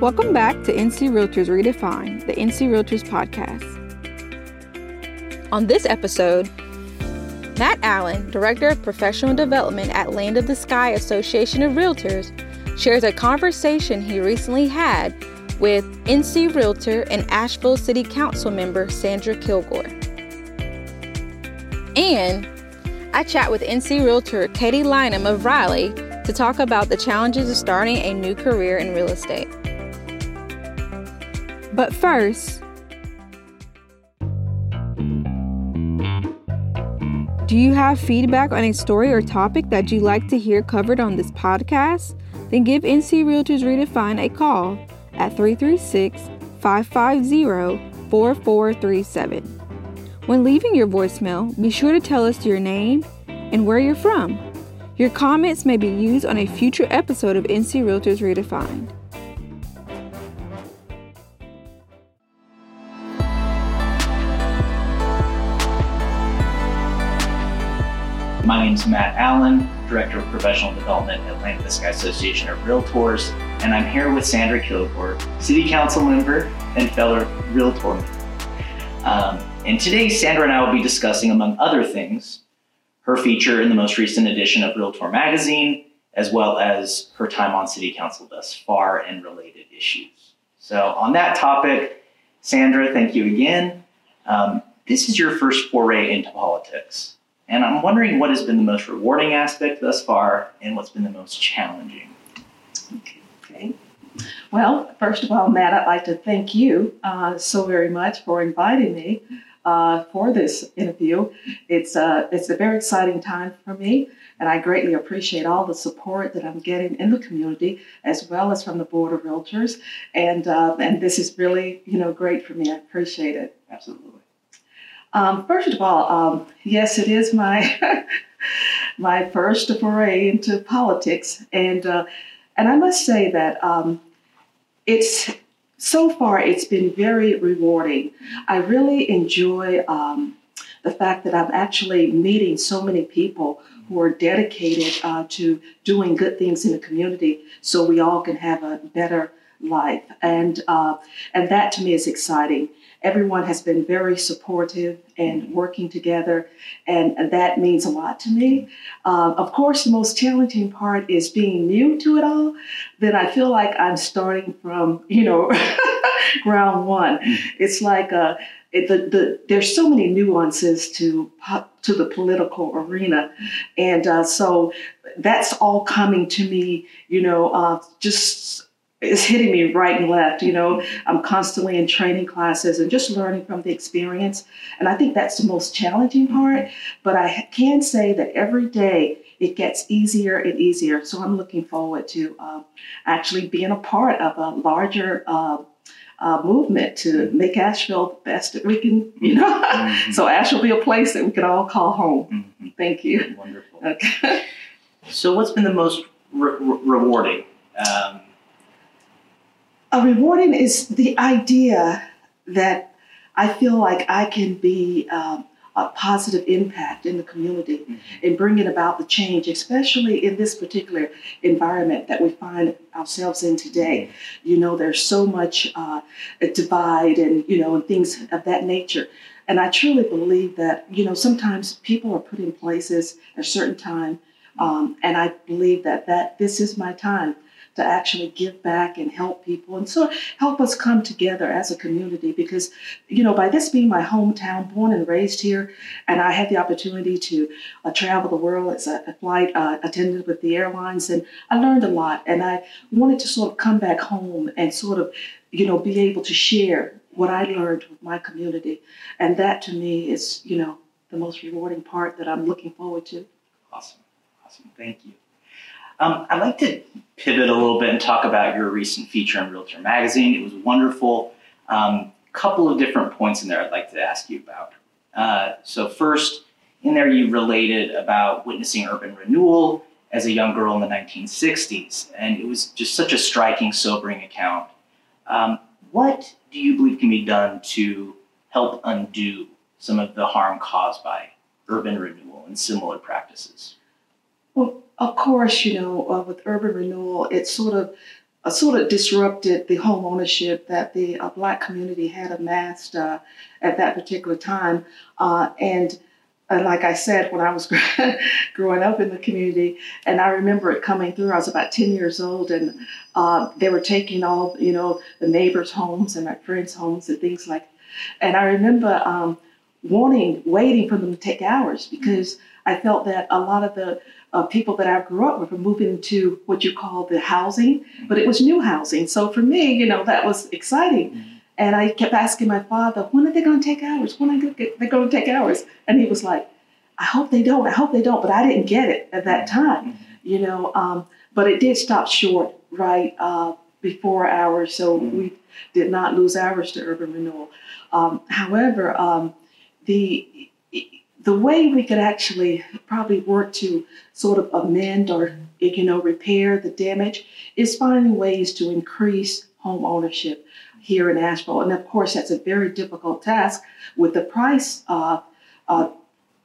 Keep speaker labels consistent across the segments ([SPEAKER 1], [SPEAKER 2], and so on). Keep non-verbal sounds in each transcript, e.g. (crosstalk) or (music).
[SPEAKER 1] Welcome back to NC Realtors Redefined, the NC Realtors podcast. On this episode, Matt Allen, Director of Professional Development at Land of the Sky Association of Realtors, shares a conversation he recently had with NC Realtor and Asheville City Council member Sandra Kilgore. And I chat with NC Realtor Katie Lynham of Raleigh to talk about the challenges of starting a new career in real estate. But first, do you have feedback on a story or topic that you'd like to hear covered on this podcast? Then give NC Realtors Redefine a call at 336 550 4437. When leaving your voicemail, be sure to tell us your name and where you're from. Your comments may be used on a future episode of NC Realtors Redefined.
[SPEAKER 2] My name is Matt Allen, Director of Professional Development at Land Sky Association of Realtors, and I'm here with Sandra Kilgore, City Council member and fellow Realtor. Um, and today, Sandra and I will be discussing, among other things, her feature in the most recent edition of Realtor magazine, as well as her time on City Council thus far and related issues. So, on that topic, Sandra, thank you again. Um, this is your first foray into politics. And I'm wondering what has been the most rewarding aspect thus far and what's been the most challenging.
[SPEAKER 3] Okay. Well, first of all, Matt, I'd like to thank you uh, so very much for inviting me uh, for this interview. It's, uh, it's a very exciting time for me, and I greatly appreciate all the support that I'm getting in the community as well as from the Board of Realtors. And, uh, and this is really, you know, great for me. I appreciate it.
[SPEAKER 2] Absolutely.
[SPEAKER 3] Um, first of all, um, yes, it is my (laughs) my first foray into politics, and uh, and I must say that um, it's so far it's been very rewarding. I really enjoy um, the fact that I'm actually meeting so many people who are dedicated uh, to doing good things in the community, so we all can have a better life, and uh, and that to me is exciting everyone has been very supportive and working together, and that means a lot to me. Uh, of course, the most challenging part is being new to it all. Then I feel like I'm starting from you know (laughs) ground one. It's like uh, it, the, the, there's so many nuances to to the political arena, and uh, so that's all coming to me. You know, uh, just it's hitting me right and left. You know, I'm constantly in training classes and just learning from the experience. And I think that's the most challenging part. But I can say that every day it gets easier and easier. So I'm looking forward to uh, actually being a part of a larger. Uh, uh, movement to make Asheville the best that we can, you know. Mm-hmm. so Asheville be a place that we can all call home. Mm-hmm. Thank you.
[SPEAKER 2] Wonderful. Okay. (laughs) so, what's been the most re- rewarding um,
[SPEAKER 3] a rewarding is the idea that I feel like I can be um, a positive impact in the community mm-hmm. in bringing about the change, especially in this particular environment that we find ourselves in today. Mm-hmm. You know, there's so much uh, divide and, you know, and things of that nature. And I truly believe that, you know, sometimes people are put in places at a certain time. Mm-hmm. Um, and I believe that, that this is my time to actually give back and help people and so help us come together as a community. Because you know by this being my hometown born and raised here and i had the opportunity to uh, travel the world as a, a flight uh, attendant with the airlines and i learned a lot. And i wanted to sort of come back home and sort of you know be able to share what i learned with my community. And that to me is you know the most rewarding part that i'm looking forward to.
[SPEAKER 2] Awesome. Awesome. Thank you um, I'd like to pivot a little bit and talk about your recent feature in Realtor Magazine. It was wonderful. A um, couple of different points in there I'd like to ask you about. Uh, so, first, in there you related about witnessing urban renewal as a young girl in the 1960s, and it was just such a striking, sobering account. Um, what do you believe can be done to help undo some of the harm caused by urban renewal and similar practices?
[SPEAKER 3] Well, of course, you know, uh, with urban renewal, it sort of uh, sort of disrupted the home ownership that the uh, black community had amassed uh, at that particular time. Uh, and and like I said, when I was (laughs) growing up in the community, and I remember it coming through, I was about 10 years old, and uh, they were taking all, you know, the neighbors' homes and my friends' homes and things like And I remember um, wanting, waiting for them to take ours because I felt that a lot of the uh, people that I grew up with were moving to what you call the housing, but it was new housing. So for me, you know, that was exciting. And I kept asking my father, when are they going to take ours? When are they going to take ours? And he was like, I hope they don't. I hope they don't. But I didn't get it at that time, you know. Um, but it did stop short right uh, before ours, so we did not lose ours to urban renewal. Um, however, um, the the way we could actually probably work to sort of amend or you know repair the damage is finding ways to increase home ownership here in Asheville. And of course, that's a very difficult task with the price. Uh, uh,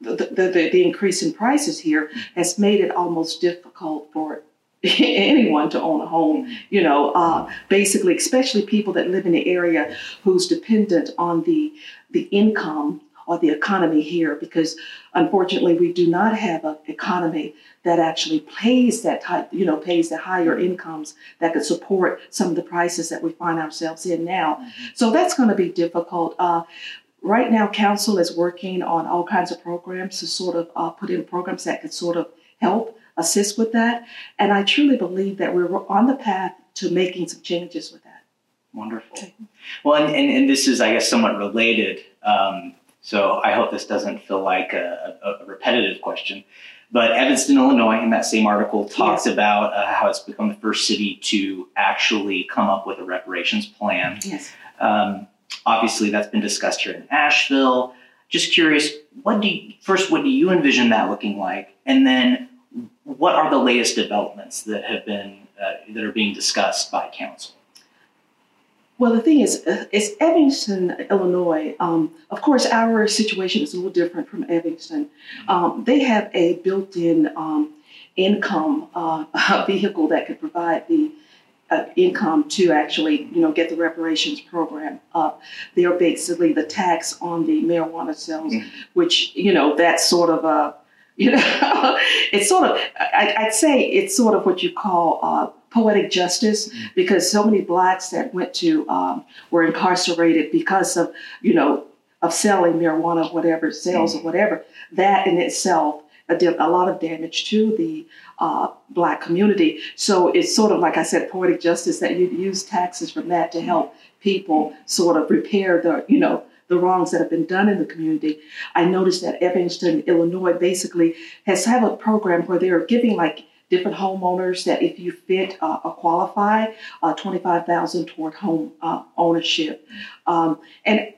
[SPEAKER 3] the, the, the, increase in prices here has made it almost difficult for (laughs) anyone to own a home. You know, uh, basically, especially people that live in the area who's dependent on the the income or the economy here, because unfortunately, we do not have an economy that actually pays that type, you know, pays the higher incomes that could support some of the prices that we find ourselves in now. Mm-hmm. So that's going to be difficult. Uh, right now, council is working on all kinds of programs to sort of uh, put in programs that could sort of help assist with that. And I truly believe that we're on the path to making some changes with that.
[SPEAKER 2] Wonderful. Well, and, and, and this is, I guess, somewhat related. Um, so I hope this doesn't feel like a, a, a, repetitive question. But Evanston, Illinois, in that same article, talks about uh, how it's become the first city to actually come up with a reparations plan.
[SPEAKER 3] Yes.
[SPEAKER 2] Um, obviously, that's been discussed here in Asheville. Just curious, what do you, first, what do you envision that looking like? And then what are the latest developments that have been uh, that are being discussed by council?
[SPEAKER 3] Well, the thing is, uh, it's Evanston, Illinois. Um, of course, our situation is a little different from Evanston. Um, they have a built-in um, income uh, (laughs) vehicle that could provide the uh, income to actually, you know, get the reparations program up. They are basically the tax on the marijuana sales, mm-hmm. which you know that's sort of a (laughs) you know, it's sort of, I, would say it's sort of what you call uh, poetic justice mm-hmm. because so many blacks that went to, um, were incarcerated because of, you know, of selling marijuana, whatever, sales or whatever, that in itself did a lot of damage to the uh, black community. So it's sort of like I said, poetic justice that you use taxes from that to help people sort of repair the, you know, the wrongs that have been done in the community. I noticed that Evanston, Illinois, basically has have a program where they're giving like different homeowners that if you fit uh, or qualify, uh, 25000 toward home uh, ownership. Um, and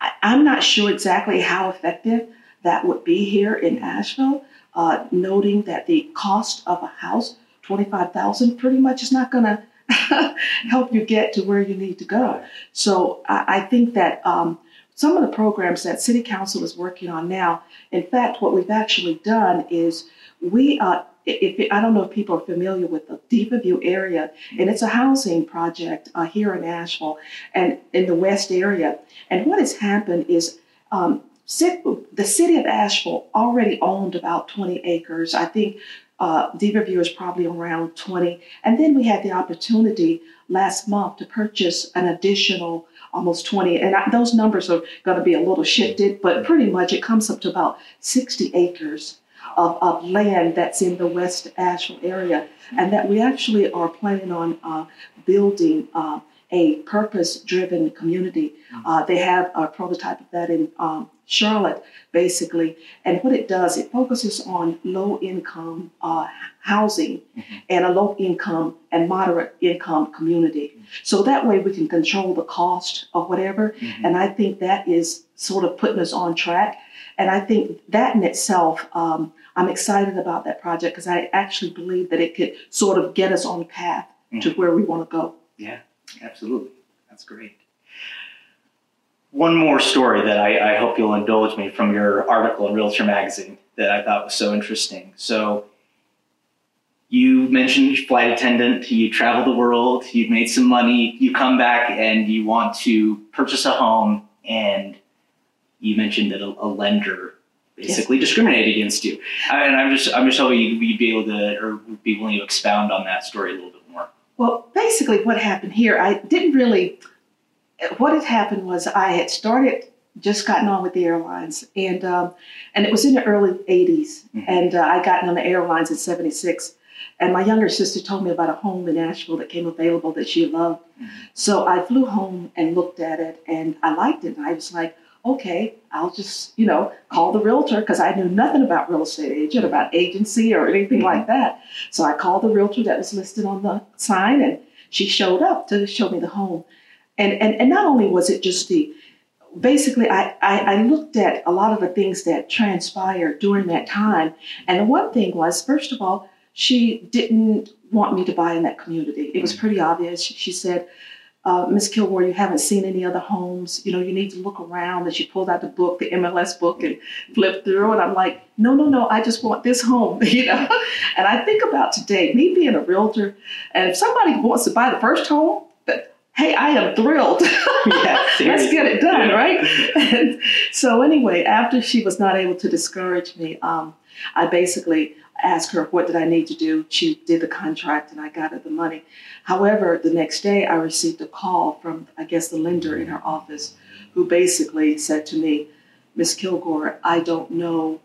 [SPEAKER 3] I, am not sure exactly how effective that would be here in Asheville, uh, noting that the cost of a house, 25000 pretty much is not going (laughs) to help you get to where you need to go. So I, I think that um, some of the programs that City Council is working on now, in fact, what we've actually done is we, uh, if I don't know if people are familiar with the View area, and it's a housing project uh, here in Asheville and in the West area. And what has happened is um, the city of Asheville already owned about 20 acres. I think uh, View is probably around 20. And then we had the opportunity last month to purchase an additional almost 20. And I, those numbers are going to be a little shifted, but pretty much it comes up to about 60 acres of, of land that's in the West Asheville area. And that we actually are planning on uh, building uh, a purpose driven community. Uh, they have a prototype of that in um, Charlotte, basically. And what it does, it focuses on low income uh, housing mm-hmm. and a low income and moderate income community. Mm-hmm. So that way we can control the cost of whatever. Mm-hmm. And I think that is sort of putting us on track. And I think that in itself, um, I'm excited about that project because I actually believe that it could sort of get us on the path to mm-hmm. where we want to go.
[SPEAKER 2] Yeah, absolutely. That's great one more story that I, I, hope you'll indulge me from your article in Realtor Magazine that I thought was so interesting. So, you mentioned flight attendant, you travel the world, you've made some money, you come back and you want to purchase a home, and you mentioned that a, a lender basically yes. discriminated against you. And I'm just I'm just hoping you'd be able to or be willing to expound on that story a little bit more.
[SPEAKER 3] Well, basically, what happened here, I didn't really. What had happened was I had started just gotten on with the airlines, and um, and it was in the early '80s, mm-hmm. and uh, I got on the airlines in '76 and my younger sister told me about a home in Asheville that came available that she loved. Mm-hmm. So I flew home and looked at it and I liked it. I was like, okay, I'll just, you know, call the realtor because I knew nothing about real estate agent, about agency or anything mm-hmm. like that. So I called the realtor that was listed on the sign and she showed up to show me the home. And, and, and not only was it just the, basically I, I, I, looked at a lot of the things that transpired during that time. And the one thing was, first of all, she didn't want me to buy in that community. It was mm. pretty obvious. She said, uh, Miss Kilgore, you haven't seen any other homes. You know, you need to look around. And she pulled out the book, the MLS book, and flipped through. And I'm like, no, no, no, I just want this home, (laughs) you know? and I think about today, me being a realtor, and if somebody wants to buy the first home, hey, I am thrilled. (laughs) yeah, (laughs) Let's get it done, right? and (laughs) so anyway, after she was not able to discourage me, um, I basically asked her what did I need to do. She did the contract and I got her the money. However, the next day I received a call from I guess the lender in her office who basically said to me, Miss Kilgore, I don't know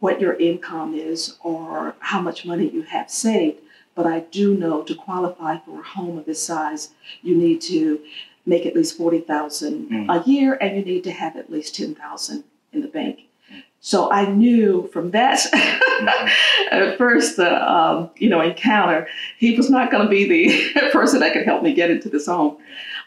[SPEAKER 3] what your income is or how much money you have saved, but I do know to qualify for a home of this size, you need to make at least 40,000 mm. a year and you need to have at least 10,000 in the bank. So I knew from that (laughs) mm-hmm. first, uh, um, you know, encounter, he was not going to be the (laughs) person that could help me get into this home.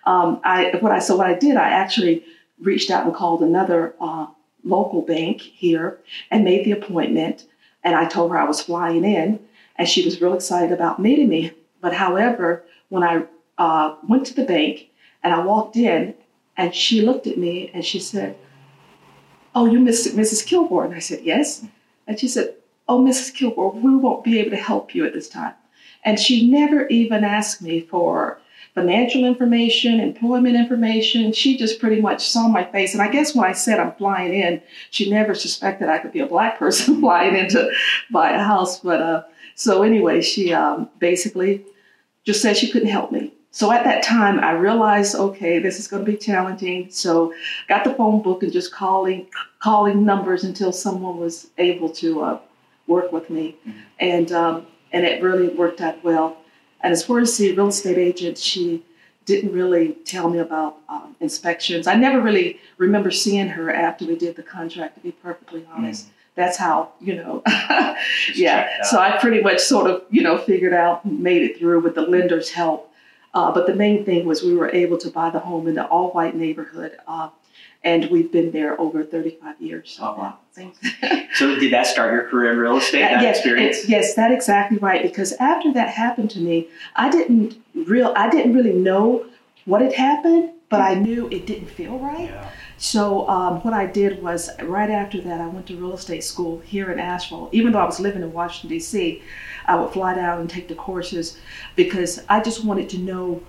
[SPEAKER 3] Um, I what I so what I did, I actually reached out and called another uh, local bank here and made the appointment. And I told her I was flying in, and she was real excited about meeting me. But however, when I uh, went to the bank and I walked in, and she looked at me and she said Oh, you miss Mrs. Kilgore? And I said, Yes. And she said, Oh, Mrs. Kilgore, we won't be able to help you at this time. And she never even asked me for financial information, employment information. She just pretty much saw my face. And I guess when I said I'm flying in, she never suspected I could be a black (laughs) person flying in to buy a house. But uh, so anyway, she um, basically just said she couldn't help me. So at that time, I realized, okay, this is going to be challenging. So got the phone book and just calling calling numbers until someone was able to uh, work with me, mm-hmm. and um, and it really worked out well. And as far as the real estate agent, she didn't really tell me about um, inspections. I never really remember seeing her after we did the contract. To be perfectly honest. Mm-hmm that's how you know (laughs) yeah so i pretty much sort of you know figured out made it through with the lender's help uh, but the main thing was we were able to buy the home in the all white neighborhood. Uh, and we've been there over 35 years.
[SPEAKER 2] So, oh, wow. (laughs) so did that start your career in real estate, that
[SPEAKER 3] yes,
[SPEAKER 2] experience?
[SPEAKER 3] Yes, that's exactly right. Because after that happened to me, I didn't real I didn't really know what had happened, but I knew it didn't feel right. Yeah. So um, what I did was right after that, I went to real estate school here in Asheville. Even though I was living in Washington D.C., I would fly down and take the courses because I just wanted to know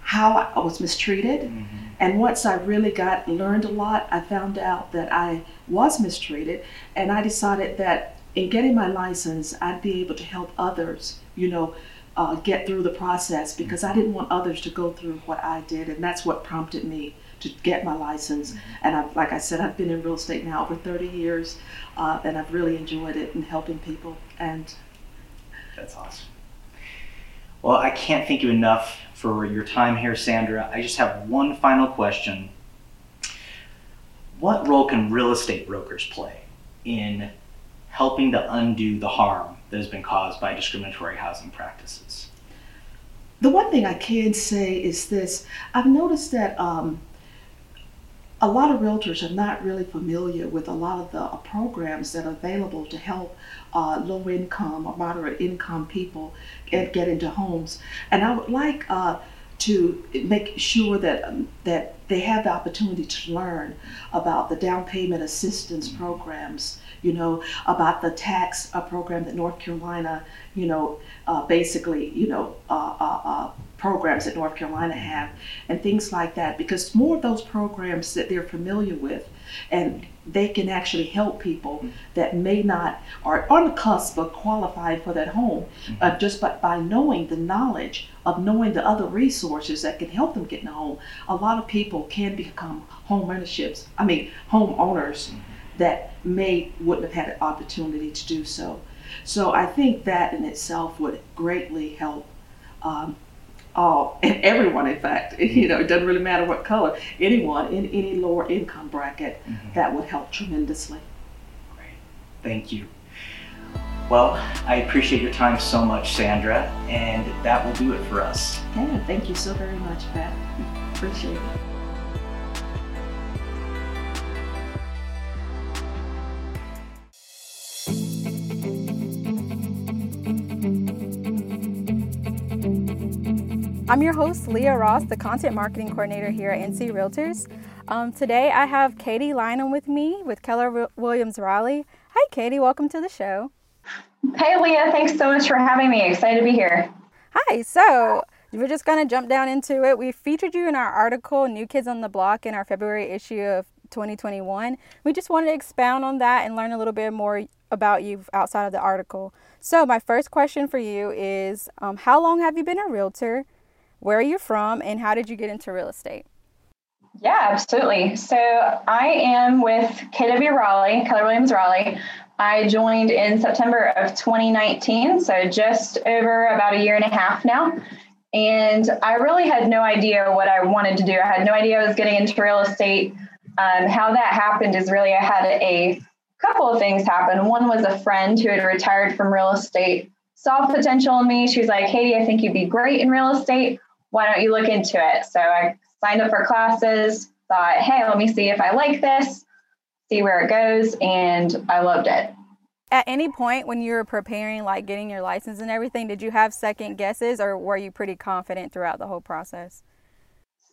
[SPEAKER 3] how I was mistreated. Mm-hmm. And once I really got learned a lot, I found out that I was mistreated, and I decided that in getting my license, I'd be able to help others. You know. Uh, get through the process because I didn't want others to go through what I did, and that's what prompted me to get my license. Mm-hmm. And I've, like I said, I've been in real estate now over 30 years, uh, and I've really enjoyed it and helping people. And
[SPEAKER 2] that's awesome. Well, I can't thank you enough for your time here, Sandra. I just have one final question. What role can real estate brokers play in helping to undo the harm that has been caused by discriminatory housing practices?
[SPEAKER 3] The one thing I can say is this I've noticed that um, a lot of realtors are not really familiar with a lot of the uh, programs that are available to help uh, low income or moderate income people get, get into homes. And I would like uh, to make sure that um, that they have the opportunity to learn about the down payment assistance programs, you know, about the tax uh, program that North Carolina, you know, uh, basically, you know, uh, uh, uh programs that North Carolina have, and things like that. Because more of those programs that they're familiar with, and they can actually help people that may not are on the cusp of qualifying for that home, uh, mm-hmm. just by, by knowing the knowledge of knowing the other resources that can help them get in a home. A lot of people can become home ownerships. I mean, homeowners mm-hmm. that may wouldn't have had an opportunity to do so. So I think that in itself would greatly help um, all and everyone in fact (laughs) you know it doesn't really matter what color anyone in any lower income bracket mm-hmm. that would help tremendously.
[SPEAKER 2] Great. Thank you. Well i appreciate your time so much sandra and that will do it for us.
[SPEAKER 3] Yeah thank you so very much Matt. Appreciate it
[SPEAKER 1] I'm your host, Leah Ross, the content marketing coordinator here at NC Realtors. Um, today I have Katie Lynham with me with Keller Williams Raleigh. Hi, Katie. Welcome to the show.
[SPEAKER 4] Hey, Leah. Thanks so much for having me. Excited to be here.
[SPEAKER 1] Hi. So, we're just going to jump down into it. We featured you in our article, New Kids on the Block, in our February issue of 2021. We just wanted to expound on that and learn a little bit more about you outside of the article. So, my first question for you is um, How long have you been a realtor? Where are you from and how did you get into real estate?
[SPEAKER 4] Yeah, absolutely. So I am with KW Raleigh, Keller Williams Raleigh. I joined in September of 2019, so just over about a year and a half now. And I really had no idea what I wanted to do. I had no idea I was getting into real estate. Um, how that happened is really I had a couple of things happen. One was a friend who had retired from real estate saw potential in me. She was like, Katie, I think you'd be great in real estate why don't you look into it? So I signed up for classes, thought, hey, let me see if I like this, see where it goes, and I loved it.
[SPEAKER 1] At any point when you were preparing, like getting your license and everything, did you have second guesses or were you pretty confident throughout the whole process?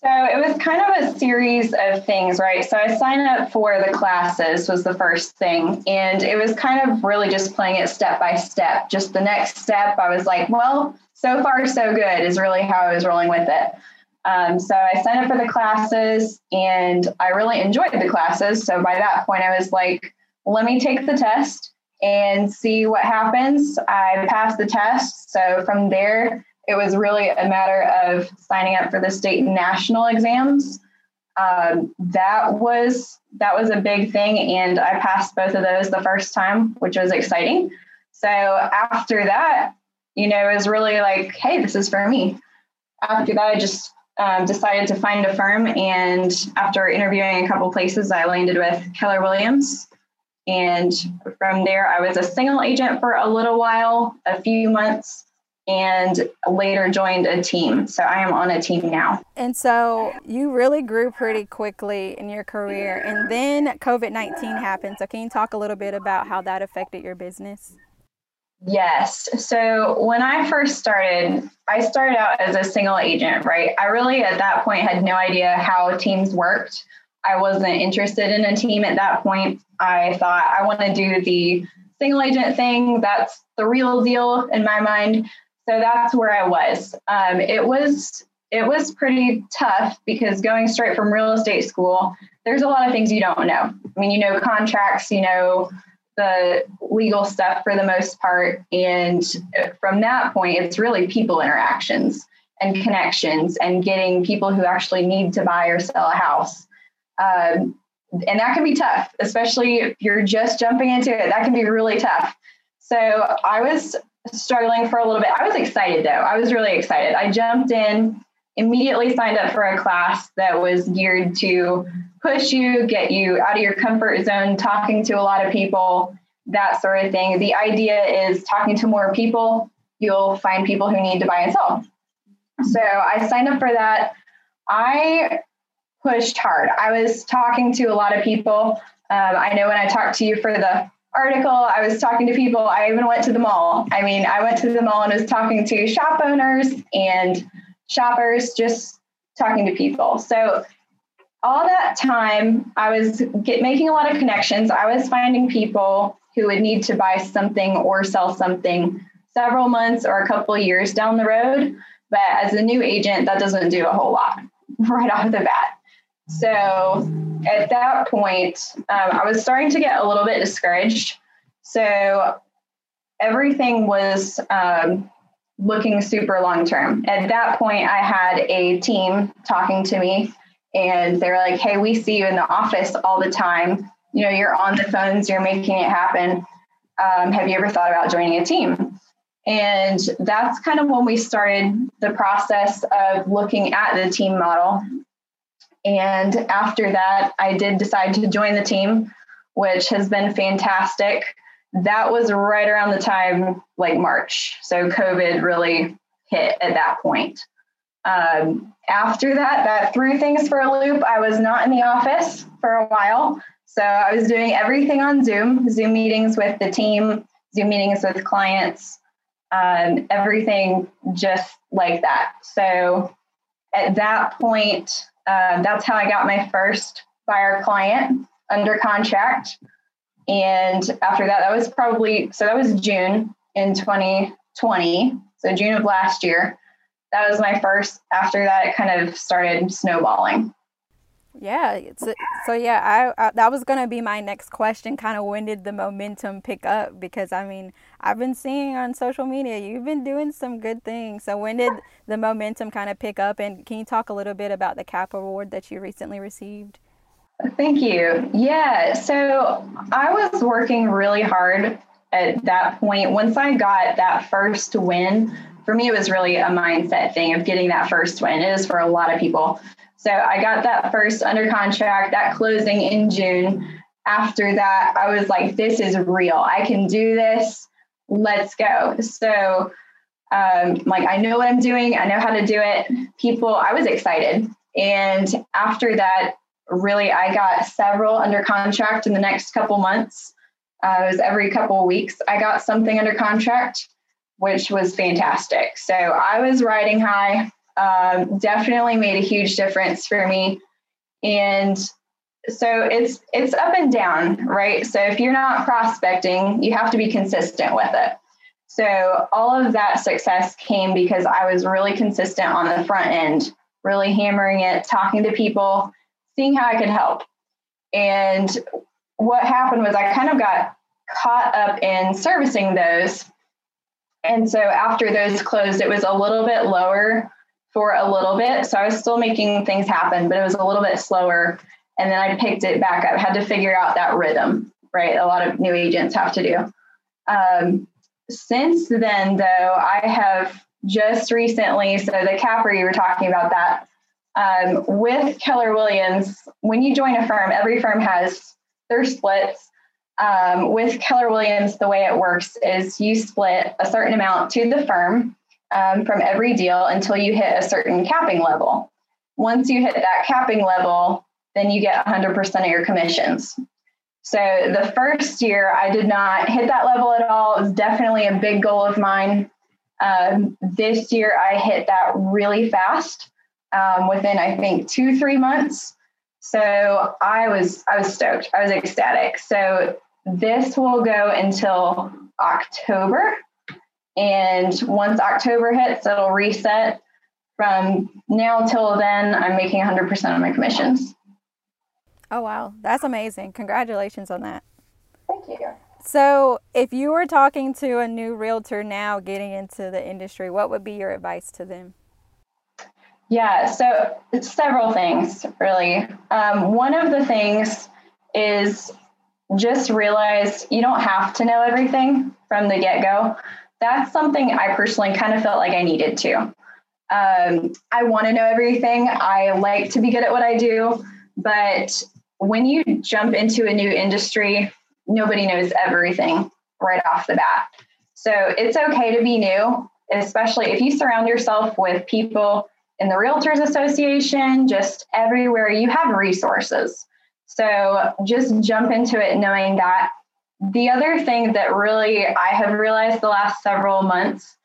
[SPEAKER 4] So it was kind of a series of things, right? So I signed up for the classes was the first thing. And it was kind of really just playing it step by step. Just the next step, I was like, well, so far so good is really how I was rolling with it. Um, so I signed up for the classes and I really enjoyed the classes. So by that point, I was like, let me take the test and see what happens. I passed the test. So from there, it was really a matter of signing up for the state and national exams. Um, that was that was a big thing, and I passed both of those the first time, which was exciting. So after that, you know, it was really like, hey, this is for me. After that, I just um, decided to find a firm, and after interviewing a couple places, I landed with Keller Williams. And from there, I was a single agent for a little while, a few months, and later joined a team. So I am on a team now.
[SPEAKER 1] And so you really grew pretty quickly in your career. And then COVID 19 happened. So can you talk a little bit about how that affected your business?
[SPEAKER 4] Yes. So when I first started, I started out as a single agent, right? I really at that point had no idea how teams worked. I wasn't interested in a team at that point. I thought I want to do the single agent thing. That's the real deal in my mind. So that's where I was. Um, it was it was pretty tough because going straight from real estate school, there's a lot of things you don't know. I mean, you know contracts, you know the legal stuff for the most part, and from that point, it's really people interactions and connections and getting people who actually need to buy or sell a house. Um, and that can be tough, especially if you're just jumping into it. That can be really tough. So I was struggling for a little bit. I was excited though. I was really excited. I jumped in, immediately signed up for a class that was geared to push you, get you out of your comfort zone, talking to a lot of people, that sort of thing. The idea is talking to more people, you'll find people who need to buy and sell. So I signed up for that. I pushed hard. I was talking to a lot of people. Um, I know when I talked to you for the article. I was talking to people. I even went to the mall. I mean, I went to the mall and was talking to shop owners and shoppers, just talking to people. So all that time, I was get, making a lot of connections. I was finding people who would need to buy something or sell something several months or a couple years down the road. But as a new agent, that doesn't do a whole lot (laughs) right off the bat. So at that point, um, I was starting to get a little bit discouraged. So everything was um, looking super long term. At that point, I had a team talking to me, and they were like, Hey, we see you in the office all the time. You know, you're on the phones, you're making it happen. Um, have you ever thought about joining a team? And that's kind of when we started the process of looking at the team model. And after that, I did decide to join the team, which has been fantastic. That was right around the time, like March. So COVID really hit at that point. Um, after that, that threw things for a loop. I was not in the office for a while. So I was doing everything on Zoom, Zoom meetings with the team, Zoom meetings with clients, um, everything just like that. So at that point, uh, that's how I got my first buyer client under contract. And after that, that was probably, so that was June in 2020. So June of last year. That was my first. After that, it kind of started snowballing.
[SPEAKER 1] Yeah, it's a, so yeah, I, I that was going to be my next question kind of when did the momentum pick up because I mean, I've been seeing on social media you've been doing some good things. So when did the momentum kind of pick up and can you talk a little bit about the CAP award that you recently received?
[SPEAKER 4] Thank you. Yeah, so I was working really hard at that point. Once I got that first win, for me it was really a mindset thing of getting that first win. It is for a lot of people so I got that first under contract, that closing in June. After that, I was like, this is real. I can do this. Let's go. So, um, like, I know what I'm doing, I know how to do it. People, I was excited. And after that, really, I got several under contract in the next couple months. Uh, it was every couple weeks, I got something under contract, which was fantastic. So I was riding high um, definitely made a huge difference for me. And so it's it's up and down, right? So if you're not prospecting, you have to be consistent with it. So all of that success came because I was really consistent on the front end, really hammering it, talking to people, seeing how I could help. And what happened was I kind of got caught up in servicing those. And so after those closed, it was a little bit lower for a little bit. So I was still making things happen, but it was a little bit slower. And then I picked it back up, had to figure out that rhythm, right? A lot of new agents have to do. Um, since then, though, I have just recently, so the capper, you were talking about that. Um, with Keller Williams, when you join a firm, every firm has their splits. Um, with Keller Williams, the way it works is you split a certain amount to the firm um, from every deal until you hit a certain capping level. Once you hit that capping level, then you get 100% of your commissions. So the first year, I did not hit that level at all. It was definitely a big goal of mine. Um, this year, I hit that really fast um, within, I think, two three months. So I was I was stoked. I was ecstatic. So this will go until October and once October hits, it'll reset. From now till then, I'm making 100% of my commissions.
[SPEAKER 1] Oh, wow. That's amazing. Congratulations on that.
[SPEAKER 4] Thank you.
[SPEAKER 1] So, if you were talking to a new realtor now getting into the industry, what would be your advice to them?
[SPEAKER 4] Yeah, so it's several things, really. Um, one of the things is just realize you don't have to know everything from the get go that's something I personally kind of felt like I needed to. Um, I want to know everything. I like to be good at what I do. But when you jump into a new industry, nobody knows everything right off the bat. So it's okay to be new, especially if you surround yourself with people in the Realtors Association, just everywhere, you have resources. So just jump into it knowing that the other thing that really I have realized the last several months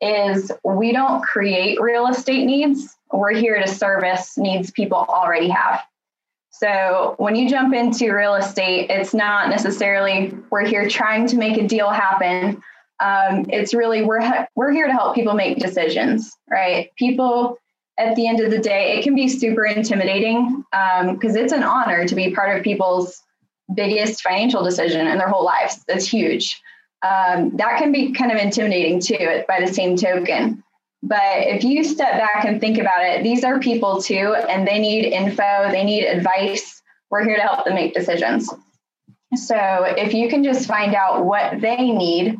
[SPEAKER 4] is we don't create real estate needs. We're here to service needs people already have. So when you jump into real estate, it's not necessarily we're here trying to make a deal happen. Um, it's really we're we're here to help people make decisions, right? People at the end of the day, it can be super intimidating because um, it's an honor to be part of people's biggest financial decision in their whole lives. That's huge. Um, that can be kind of intimidating too, by the same token. But if you step back and think about it, these are people too, and they need info, they need advice. We're here to help them make decisions. So if you can just find out what they need,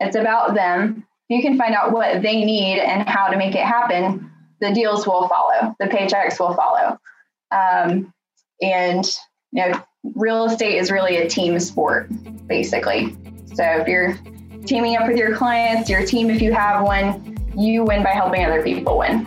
[SPEAKER 4] it's about them. If you can find out what they need and how to make it happen, the deals will follow, the paychecks will follow. Um, and you know, real estate is really a team sport, basically. So if you're teaming up with your clients, your team, if you have one, you win by helping other people win.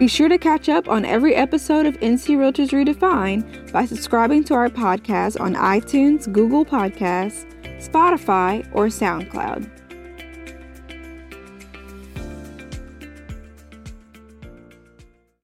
[SPEAKER 1] Be sure to catch up on every episode of NC Realtors Redefined by subscribing to our podcast on iTunes, Google Podcasts, Spotify, or SoundCloud.